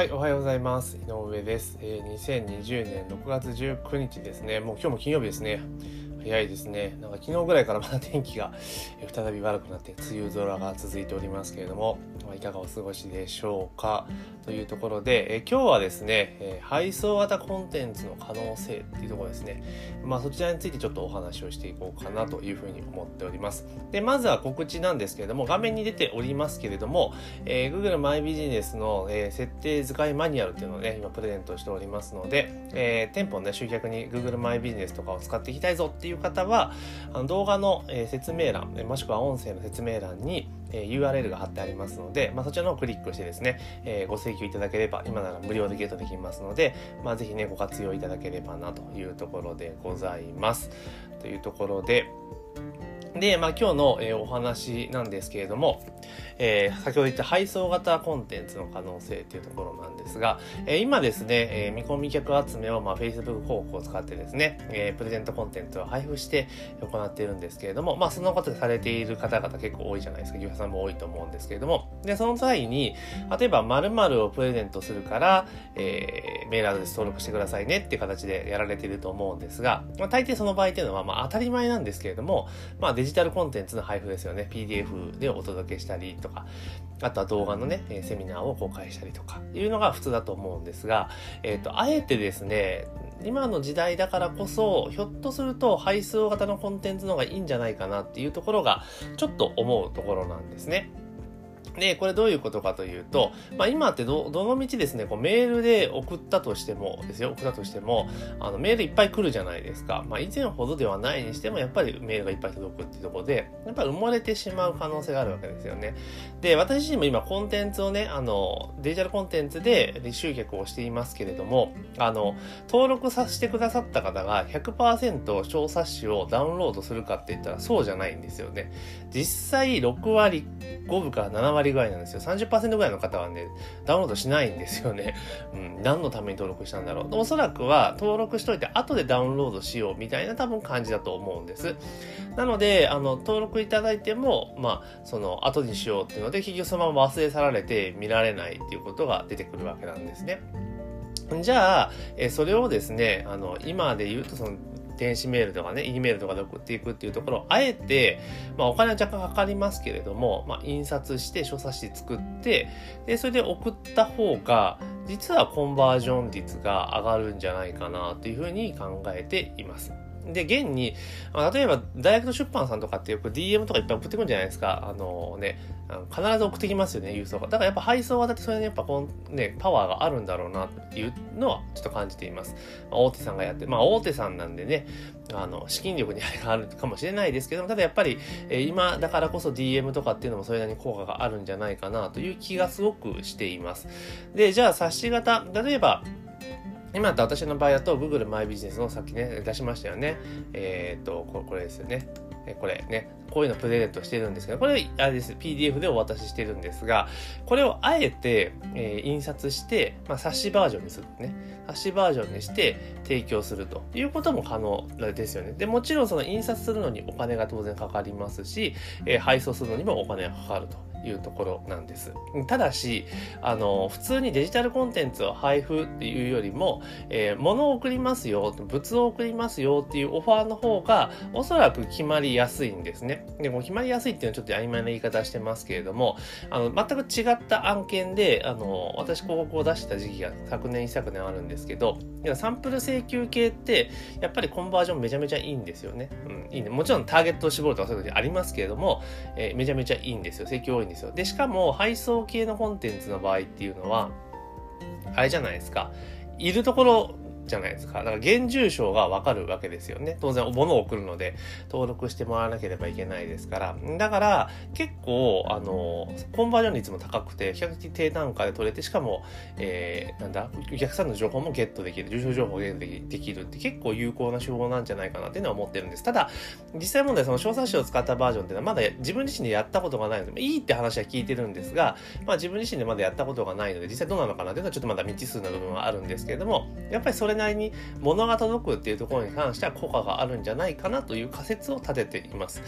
はい、おはようございます。井上です。えー、2020年6月19日ですね。もう今日も金曜日ですね。早いですね。なんか昨日ぐらいからまだ天気が再び悪くなって梅雨空が続いておりますけれども、いかがお過ごしでしょうかというところで、え今日はですね、え配送型コンテンツの可能性っていうところですね。まあそちらについてちょっとお話をしていこうかなというふうに思っております。で、まずは告知なんですけれども、画面に出ておりますけれども、えー、Google マイビジネスの、え、設定使いマニュアルっていうのをね、今プレゼントしておりますので、えー、店舗のね、集客に Google マイビジネスとかを使っていきたいぞっていういう方は、あの動画の、え説明欄、もしくは音声の説明欄に、え URL が貼ってありますので、まあ、そちらの方をクリックしてですね、えご請求いただければ、今なら無料でゲットできますので、まあ、ぜひね、ご活用いただければなというところでございます。というところで、で、まあ、今日の、えー、お話なんですけれども、えー、先ほど言った配送型コンテンツの可能性というところなんですが、えー、今ですね、えー、見込み客集めを、まあ、Facebook 広告を使ってですね、えー、プレゼントコンテンツを配布して行っているんですけれども、まあ、そのことされている方々結構多いじゃないですか。業者さんも多いと思うんですけれども、で、その際に、例えば〇〇をプレゼントするから、えー、メールアドレス登録してくださいねっていう形でやられていると思うんですが、まあ、大抵その場合っていうのは、まあ、当たり前なんですけれども、まあ、デジタルコンテンツの配布ですよね。PDF でお届けしたりとか、あとは動画のね、セミナーを公開したりとか、いうのが普通だと思うんですが、えっ、ー、と、あえてですね、今の時代だからこそ、ひょっとすると配送型のコンテンツの方がいいんじゃないかなっていうところが、ちょっと思うところなんですね。で、これどういうことかというと、まあ今ってど、どのみちですね、こうメールで送ったとしてもですよ、送ったとしても、あのメールいっぱい来るじゃないですか。まあ以前ほどではないにしても、やっぱりメールがいっぱい届くっていうところで、やっぱり埋もれてしまう可能性があるわけですよね。で、私自身も今コンテンツをね、あの、デジタルコンテンツで集客をしていますけれども、あの、登録させてくださった方が100%小冊子をダウンロードするかって言ったらそうじゃないんですよね。実際6割5分から7割割ぐらいなんですよ。30%ぐらいの方はね、ダウンロードしないんですよね。うん、何のために登録したんだろう。おそらくは登録しといて後でダウンロードしようみたいな多分感じだと思うんです。なので、あの、登録いただいても、まあ、その後にしようっていうので、結局そのまま忘れ去られて見られないっていうことが出てくるわけなんですね。じゃあ、えそれをですね、あの、今で言うとその電子メールとかね、E メールとかで送っていくっていうところを、あえて、まあお金は若干かかりますけれども、まあ印刷して書冊子作って、で、それで送った方が、実はコンバージョン率が上がるんじゃないかなというふうに考えています。で、現に、例えば大学の出版さんとかってよく DM とかいっぱい送ってくるんじゃないですか。あのね、あの必ず送ってきますよね、郵送が。だからやっぱ配送型ってそれにやっぱこうね、パワーがあるんだろうなっていうのはちょっと感じています。まあ、大手さんがやって、まあ大手さんなんでね、あの、資金力にあるかもしれないですけども、ただやっぱり、えー、今だからこそ DM とかっていうのもそれなりに効果があるんじゃないかなという気がすごくしています。で、じゃあ冊子型、例えば、今だと私の場合だと Google マイビジネスのさっきね、出しましたよね。えっ、と、これですよね。これね、こういうのプレゼントしてるんですけど、これ、あれです、PDF でお渡ししてるんですが、これをあえて、えー、印刷して、まあ、冊子バージョンにするね。冊子バージョンにして提供するということも可能ですよね。で、もちろんその印刷するのにお金が当然かかりますし、えー、配送するのにもお金がかかると。いうところなんです。ただし、あの、普通にデジタルコンテンツを配布っていうよりも、えー、物を送りますよ、物を送りますよっていうオファーの方が、おそらく決まりやすいんですね。でも決まりやすいっていうのはちょっと曖昧な言い方してますけれども、あの、全く違った案件で、あの、私広告を出した時期が昨年一昨年あるんですけど、サンプル請求系って、やっぱりコンバージョンめちゃめちゃいいんですよね。うん、いいね。もちろんターゲットを絞るとかそういうことありますけれども、えー、めちゃめちゃいいんですよ。請求多いですよ。で、しかも配送系のコンテンツの場合っていうのは、あれじゃないですか。いるところじゃないですか。だから現住所がわかるわけですよね。当然、物を送るので登録してもらわなければいけないですから。だから、結構、あの、コンバージョン率も高くて、比較的低単価で取れて、しかも、えー、なんだ、お客さんの情報もゲットできる、住所情報をゲットできるって結構有効な手法なんじゃないかなっていうのは思ってるんです。ただ、実際問題、その小冊子を使ったバージョンっていうのはまだ自分自身でやったことがないので、いいって話は聞いてるんですが、まあ自分自身でまだやったことがないので、実際どうなのかなっていうのはちょっとまだ未知数な部分はあるんですけれども、やっぱりそれなりに物が届くっていうところに関しては効果があるんじゃないかなという仮説を立てています。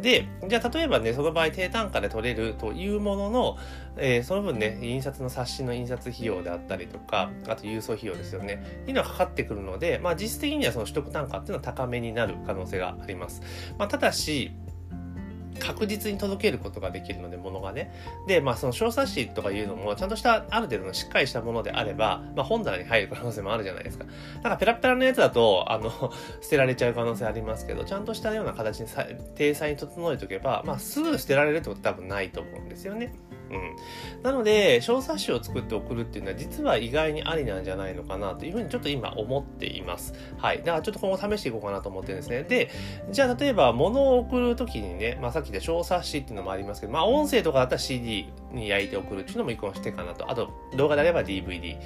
で、じゃあ例えばね、その場合低単価で取れるというものの、えー、その分ね、印刷の冊子の印刷費用であったりとか、あと郵送費用ですよね、っていうのがかかってくるので、まあ実質的にはその取得単価っていうのは高めになる可能性があります。まあただし、確実に届けることができるので、物がね。で、まあ、その小冊子とかいうのも、ちゃんとした、ある程度のしっかりしたものであれば、まあ、本棚に入る可能性もあるじゃないですか。なんか、ペラペラのやつだと、あの、捨てられちゃう可能性ありますけど、ちゃんとしたような形にさ、体裁に整えておけば、まあ、すぐ捨てられるってこと多分ないと思うんですよね。うん。なので、小冊子を作って送るっていうのは実は意外にありなんじゃないのかなというふうにちょっと今思っています。はい。だからちょっと今後試していこうかなと思ってるんですね。で、じゃあ例えば物を送るときにね、まあさっきで小冊子っていうのもありますけど、まあ音声とかだったら CD に焼いて送るっていうのも一個のしてかなと。あと動画であれば DVD。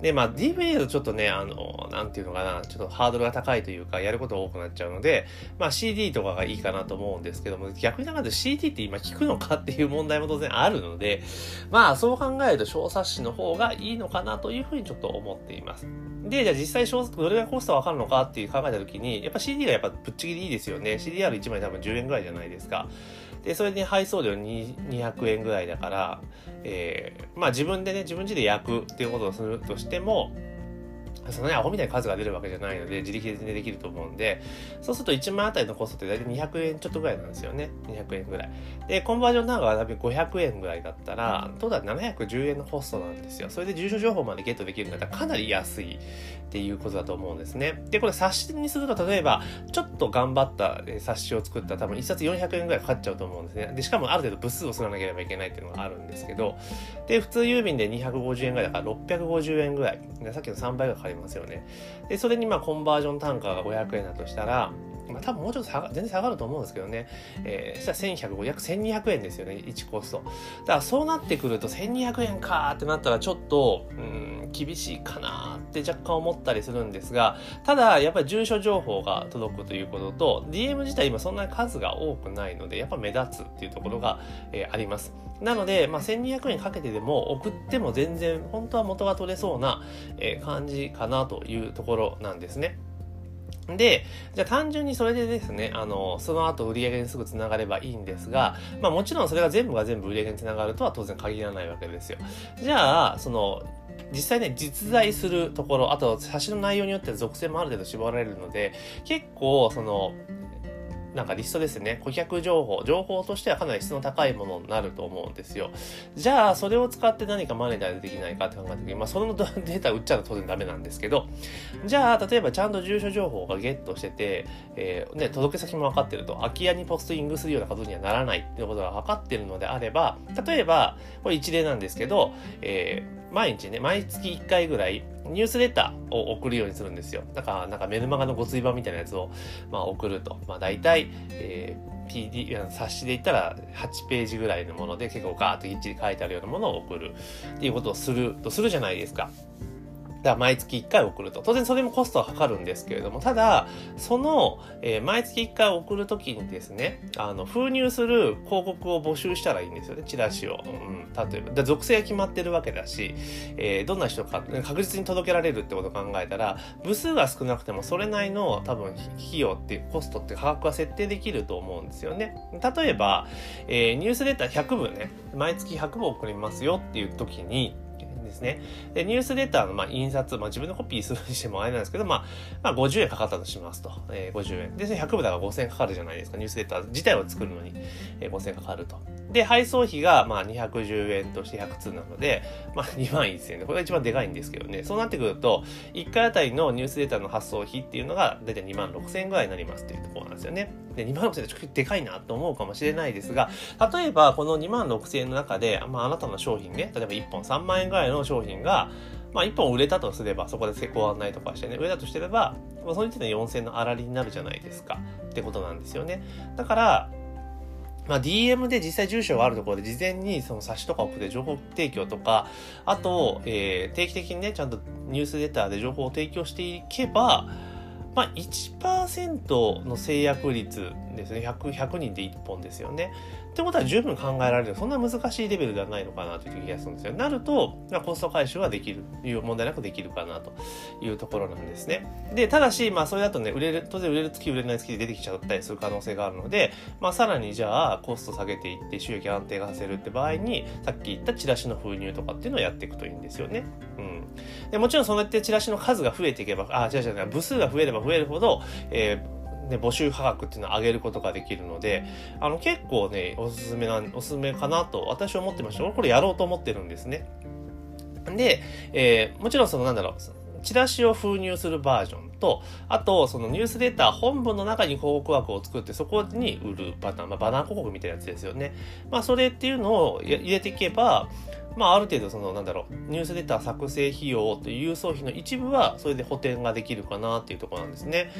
で、まあ DVD だとちょっとね、あの、なんていうのかな、ちょっとハードルが高いというか、やることが多くなっちゃうので、まあ CD とかがいいかなと思うんですけども、逆になんか CD って今聞くのかっていう問題も当然あるので、まあそう考えると小冊子の方がいいのかなというふうにちょっと思っています。で、じゃあ実際小冊どれぐらいコストわかるのかっていう考えたときに、やっぱ CD がやっぱぶっちぎりいいですよね。CDR1 枚多分10円ぐらいじゃないですか。で、それで配送料200円ぐらいだから、えー、まあ自分でね、自分家で焼くっていうことをするとしても、そのね、アホみたいな数が出るわけじゃないので、自力でできると思うんで、そうすると1万あたりのコストって大体200円ちょっとぐらいなんですよね。200円ぐらい。で、コンバージョンなんかは多分500円ぐらいだったら、トータル710円のコストなんですよ。それで住所情報までゲットできるんだったらかなり安いっていうことだと思うんですね。で、これ冊子にすると、例えば、ちょっと頑張った冊子を作ったら多分1冊400円ぐらいかかっちゃうと思うんですね。で、しかもある程度部数をすらなければいけないっていうのがあるんですけど、で、普通郵便で250円ぐらいだから650円ぐらい。さっきの3倍がかかりますよね。で、それにまあコンバージョン単価が500円だとしたら、まあ多分もうちょっと下が全然下がると思うんですけどね。えー、したら1100、約1200円ですよね、1コスト。だからそうなってくると1200円かーってなったらちょっと、うん、厳しいかなって若干思ったりするんですが、ただやっぱり住所情報が届くということと、DM 自体今そんなに数が多くないので、やっぱ目立つっていうところが、えー、あります。なので、まあ、1200円かけてでも送っても全然本当は元が取れそうな、えー、感じかなというところなんですね。で、じゃあ単純にそれでですね、あの、その後売り上げにすぐ繋がればいいんですが、まあもちろんそれが全部が全部売り上げに繋がるとは当然限らないわけですよ。じゃあ、その、実際ね、実在するところ、あと、冊子の内容によって属性もある程度絞られるので、結構、その、なんかリストですね。顧客情報、情報としてはかなり質の高いものになると思うんですよ。じゃあ、それを使って何かマネタイズできないかって考えた時に、まあ、その データ売っちゃうと当然ダメなんですけど、じゃあ、例えばちゃんと住所情報がゲットしてて、えー、ね、届け先も分かってると、空き家にポストイングするようなことにはならないっていうことが分かってるのであれば、例えば、これ一例なんですけど、えー毎日ね、毎月1回ぐらいニュースレターを送るようにするんですよ。だから、なんかメルマガのご追版みたいなやつを、まあ、送ると。まあ、大体、えー、PD、冊子で言ったら8ページぐらいのもので結構ガーッとぎっちり書いてあるようなものを送るっていうことをするとするじゃないですか。だから毎月1回送ると。当然それもコストはかかるんですけれども、ただ、その、えー、毎月1回送るときにですね、あの、封入する広告を募集したらいいんですよね、チラシを。うん、例えば。で属性が決まってるわけだし、えー、どんな人か確実に届けられるってことを考えたら、部数が少なくてもそれなりの多分費用っていうコストって価格は設定できると思うんですよね。例えば、えー、ニュースレター100部ね、毎月100部送りますよっていう時に、ですね。で、ニュースレターの、まあ、印刷、まあ、自分のコピーするにしてもあれなんですけど、まあ、まあ、50円かかったとしますと。えー、50円。で、100部だから5000円かかるじゃないですか。ニュースレター自体を作るのに、えー、5000円かかると。で、配送費が、まあ、210円として100通なので、まあ、2万1000円で、これが一番でかいんですけどね。そうなってくると、1回あたりのニュースレタの発送費っていうのが、だいたい2万6000円ぐらいになりますっていうところなんですよね。で、2万6000円ってちょっとでかいなと思うかもしれないですが、例えば、この2万6000円の中で、まあ、あなたの商品ね、例えば1本3万円ぐらいの商品が、まあ、1本売れたとすれば、そこでご案内とかしてね、売れたとしてれば、まあ、その時点で4000の粗利になるじゃないですか。ってことなんですよね。だから、まあ、DM で実際住所があるところで事前にその冊子とか送って情報提供とか、あと、えー、定期的にね、ちゃんとニュースレターで情報を提供していけば、まあ、1の制約率ですね100、100人で1本ですよね。ってことは十分考えられる。そんな難しいレベルではないのかなという気がするんですよ。なると、まあ、コスト回収はできる、いう問題なくできるかなというところなんですね。で、ただし、まあそれだとね、売れる、当然売れる月、売れない月で出てきちゃったりする可能性があるので、まあさらにじゃあコスト下げていって収益安定化させるって場合に、さっき言ったチラシの封入とかっていうのをやっていくといいんですよね。うん。でもちろんそうやってチラシの数が増えていけば、あ、違う違う、部数が増えれば増えるほど、えーね、募集価格っていうのを上げることができるので、あの、結構ね、おすすめな、おすすめかなと私は思ってました。これやろうと思ってるんですね。で、えー、もちろんそのなんだろう、チラシを封入するバージョンと、あと、そのニュースレター本文の中に広告枠を作って、そこに売るパターン、まあ、バナー広告みたいなやつですよね。まあ、それっていうのを入れていけば、まあ、ある程度その、なんだろう、ニュースレター作成費用という郵送費の一部は、それで補填ができるかなっていうところなんですね。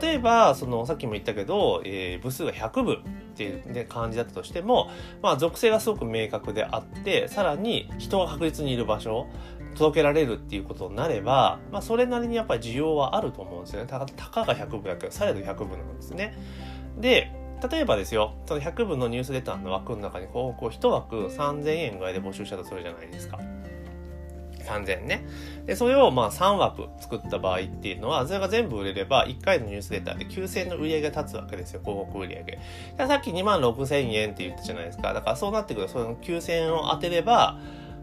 例えば、その、さっきも言ったけど、えー、部数が100部っていう、ね、感じだったとしても、まあ、属性がすごく明確であって、さらに人が確実にいる場所、届けられるっていうことになれば、まあ、それなりにやっぱり需要はあると思うんですよね。たかが100部だけど、されど100部なんですね。で、例えばですよ、その100分のニュースレターの枠の中に広告を1枠3000円ぐらいで募集したとするじゃないですか。3000ね。で、それをまあ3枠作った場合っていうのは、それが全部売れれば、1回のニュースレターで9000円の売り上げが立つわけですよ、広告売り上げ。さっき2万6000円って言ったじゃないですか。だからそうなってくると、その9000円を当てれば、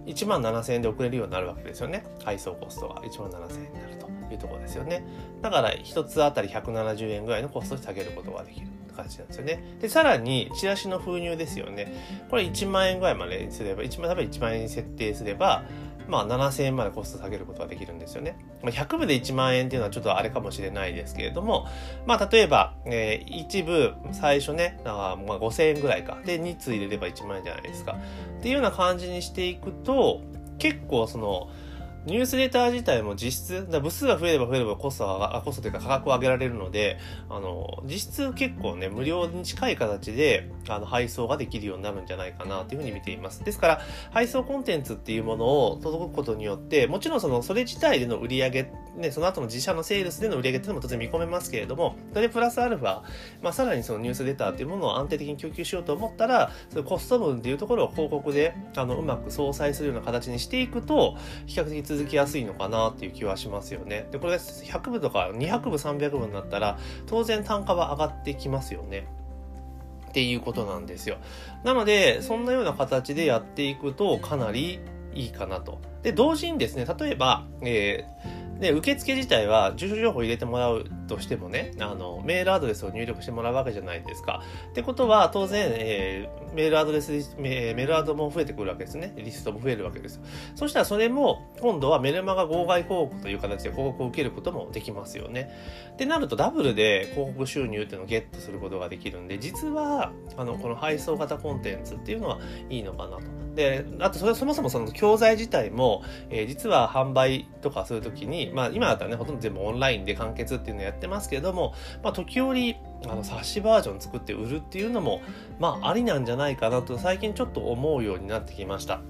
1万7000円で送れるようになるわけですよね。配送コストが1万7000円になるというところですよね。だから1つあたり170円ぐらいのコストで下げることができる。感じなんですよね。で、さらに、チラシの封入ですよね。これ1万円ぐらいまでにすれば、1万、例えば1万円に設定すれば、まあ7000円までコスト下げることができるんですよね。まあ、100部で1万円っていうのはちょっとあれかもしれないですけれども、まあ例えば、えー、一部最初ね、まあ5000円ぐらいか。で、2通入れれば1万円じゃないですか。っていうような感じにしていくと、結構その、ニュースレター自体も実質、だ部数が増えれば増えればコストは、コストというか価格を上げられるので、あの、実質結構ね、無料に近い形で、あの、配送ができるようになるんじゃないかなというふうに見ています。ですから、配送コンテンツっていうものを届くことによって、もちろんその、それ自体での売り上げ、ね、その後の自社のセールスでの売り上げっていうのも当然見込めますけれども、それプラスアルファ、まあ、さらにそのニュースレターっていうものを安定的に供給しようと思ったら、そのコスト分っていうところを広告で、あの、うまく相殺するような形にしていくと、比較的続きやすいのかなっていう気はしますよね。で、これ100部とか200部、300部になったら、当然単価は上がってきますよね。っていうことなんですよ。なので、そんなような形でやっていくとかなりいいかなと。で、同時にですね、例えば、えーで、受付自体は住所情報入れてもらうとしてもね、あの、メールアドレスを入力してもらうわけじゃないですか。ってことは、当然、えー、メールアドレス、メールアドも増えてくるわけですね。リストも増えるわけです。そしたらそれも、今度はメルマガ号外広告という形で広告を受けることもできますよね。ってなると、ダブルで広告収入っていうのをゲットすることができるんで、実は、あの、この配送型コンテンツっていうのはいいのかなと。で、あとそれそもそもその教材自体も、えー、実は販売とかするときに、まあ今だったらね、ほとんど全部オンラインで完結っていうのをやってますけれども、まあ時折、あの冊子バージョン作って売るっていうのも、まあありなんじゃないかなと最近ちょっと思うようになってきました。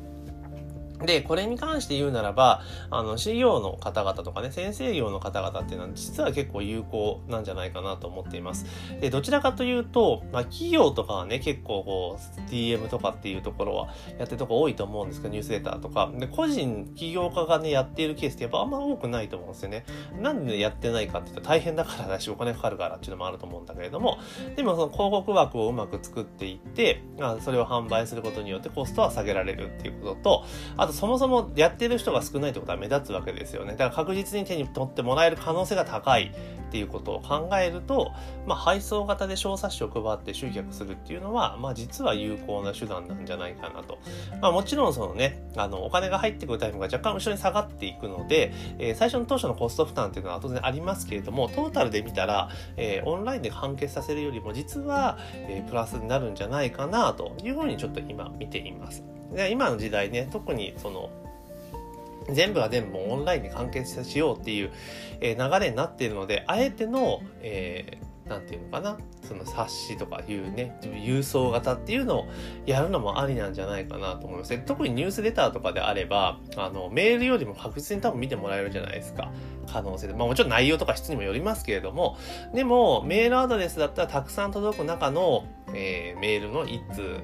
で、これに関して言うならば、あの、資料の方々とかね、先生業の方々っていうのは実は結構有効なんじゃないかなと思っています。で、どちらかというと、まあ、企業とかはね、結構こう、DM とかっていうところはやってるとこ多いと思うんですけど、ニュースレターとか。で、個人、起業家がね、やっているケースってやっぱあんま多くないと思うんですよね。なんでやってないかって言ったら大変だからだし、お金かかるからっていうのもあると思うんだけれども、でもその広告枠をうまく作っていって、まあ、それを販売することによってコストは下げられるっていうことと、あととそもそもやってる人が少ないってことは目立つわけですよね。だから確実に手に取ってもらえる可能性が高いっていうことを考えると、まあ、配送型で小冊子を配って集客するっていうのは、まあ、実は有効な手段なんじゃないかなと。まあ、もちろんそのね、あの、お金が入ってくるタイムが若干後ろに下がっていくので、えー、最初の当初のコスト負担っていうのは当然ありますけれども、トータルで見たら、えー、オンラインで完結させるよりも実は、えー、プラスになるんじゃないかなというふうにちょっと今見ています。で今の時代ね、特にその、全部が全部オンラインで完結しようっていう、え流れになっているので、あえての、えー、なんていうのかな、その冊子とかいうね、郵送型っていうのをやるのもありなんじゃないかなと思います。特にニュースレターとかであれば、あの、メールよりも確実に多分見てもらえるじゃないですか。可能性で。まあもちろん内容とか質にもよりますけれども、でも、メールアドレスだったらたくさん届く中の、えー、メールの1通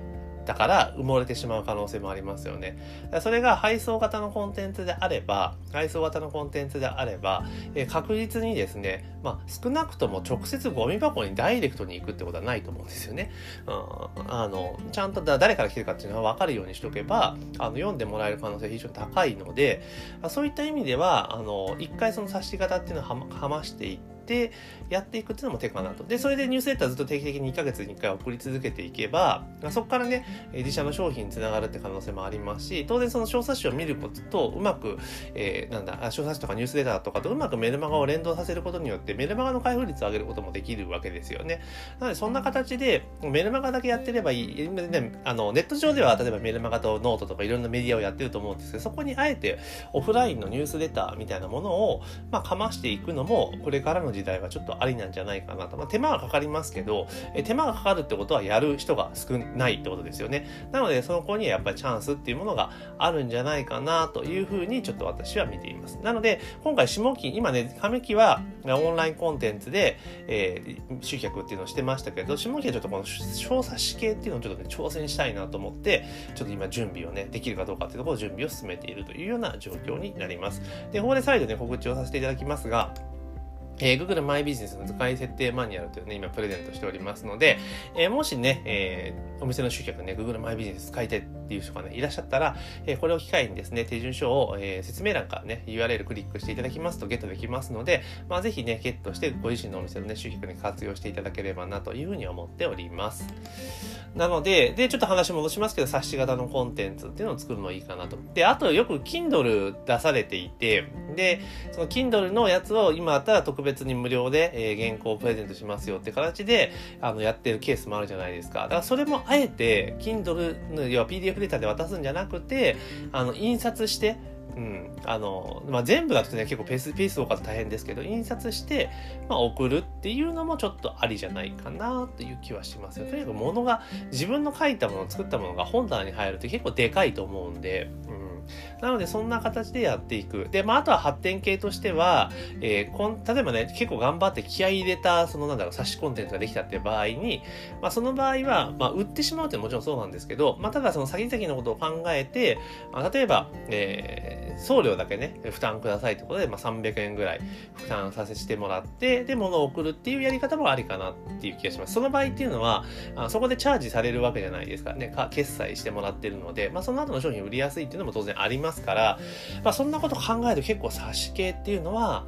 だから埋もれてしまう可能性もありますよね。それが配送型のコンテンツであれば、配送型のコンテンツであれば、え確実にですね、まあ、少なくとも直接ゴミ箱にダイレクトに行くってことはないと思うんですよね。うん、あのちゃんと誰から来てるかっていうのは分かるようにしとけばあの読んでもらえる可能性非常に高いのでそういった意味ではあの一回その察し方っていうのをはましていっててやっていくっていうのも手かなと。で、それでニュースレターずっと定期的に2ヶ月に1回送り続けていけば、そこからね、自社の商品につながるって可能性もありますし、当然その小冊子を見ることとうまく、えー、なんだ、小冊子とかニュースレターとかとうまくメルマガを連動させることによって、メルマガの開封率を上げることもできるわけですよね。なので、そんな形で、メルマガだけやってればいい。ね、あの、ネット上では、例えばメルマガとノートとかいろんなメディアをやってると思うんですけど、そこにあえてオフラインのニュースレターみたいなものを、まあ、かましていくのも、これからの時代はちょっとありなんじゃないかなと。まあ、手間がかかりますけど、え手間がかかるってことはやる人が少ないってことですよね。なので、その子にはやっぱりチャンスっていうものがあるんじゃないかなというふうにちょっと私は見ています。なので、今回下期、今ね、上期はオンラインコンテンツで、えー、集客っていうのをしてましたけど、下期はちょっとこの小冊子系っていうのをちょっとね、挑戦したいなと思って、ちょっと今準備をね、できるかどうかっていうところを準備を進めているというような状況になります。で、ここで再度ね、告知をさせていただきますが、えー、Google マイビジネスの使い設定マニュアルというのをね、今プレゼントしておりますので、えー、もしね、えー、お店の集客ね、Google マイビジネス使いたいっていう人がね、いらっしゃったら、えー、これを機会にですね、手順書を、えー、説明欄からね、URL クリックしていただきますとゲットできますので、まあ、ぜひね、ゲットしてご自身のお店のね、集客に活用していただければなというふうに思っております。なので、で、ちょっと話戻しますけど、冊子型のコンテンツっていうのを作るのいいかなと。で、あとよく Kindle 出されていて、で、その Kindle のやつを今だったら特別別に無料で、えー、原稿をプレゼントしますよって形で、あの、やってるケースもあるじゃないですか。だからそれもあえて、Kindle の、要は PDF データで渡すんじゃなくて、あの、印刷して、うん。あの、まあ、全部だとね、結構ペース、ペース多かったら大変ですけど、印刷して、まあ、送るっていうのもちょっとありじゃないかなという気はしますよ。とにかく物が、自分の書いたもの、作ったものが本棚に入るって結構でかいと思うんで、うん。なので、そんな形でやっていく。で、まあ、あとは発展系としては、えー、こん、例えばね、結構頑張って気合い入れた、そのなんだろう、冊子コンテンツができたっていう場合に、まあ、その場合は、まあ、売ってしまうってもちろんそうなんですけど、まあ、ただその先々のことを考えて、まあ、例えば、えー、送料だけね、負担くださいってことで、まあ、300円ぐらい負担させてもらって、で、物を送るっていうやり方もありかなっていう気がします。その場合っていうのは、あそこでチャージされるわけじゃないですかね、か決済してもらってるので、まあ、その後の商品売りやすいっていうのも当然ありますますから、まあ、そんなこと考えると結構差し系っていうのは、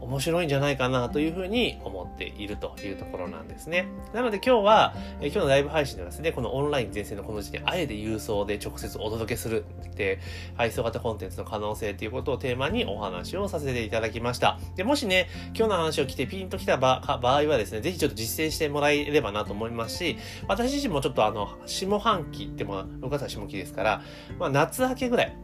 面白いんじゃないかなというふうに思っているというところなんですね。なので今日は、え今日のライブ配信ではですね、このオンライン全線のこの時点、あえて郵送で直接お届けするって配送型コンテンツの可能性ということをテーマにお話をさせていただきました。で、もしね、今日の話を聞いてピンときた場合はですね、ぜひちょっと実践してもらえればなと思いますし、私自身もちょっとあの、下半期っても、6月は下期ですから、まあ夏明けぐらい、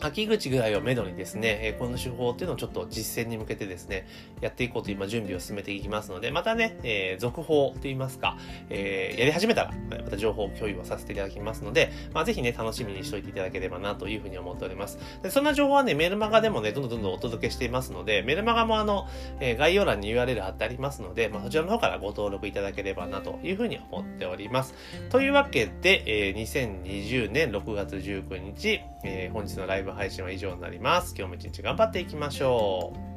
秋口ぐらいをめどにですね、この手法っていうのをちょっと実践に向けてですね、やっていこうと今準備を進めていきますので、またね、えー、続報といいますか、えー、やり始めたら、また情報共有をさせていただきますので、まあ、ぜひね、楽しみにしておいていただければなというふうに思っております。でそんな情報はね、メルマガでもね、どんどんどんどんお届けしていますので、メルマガもあの、えー、概要欄に URL 貼ってありますので、まあ、そちらの方からご登録いただければなというふうに思っております。というわけで、えー、2020年6月19日、えー、本日のライブ配信は以上になります。今日も一日頑張っていきましょう。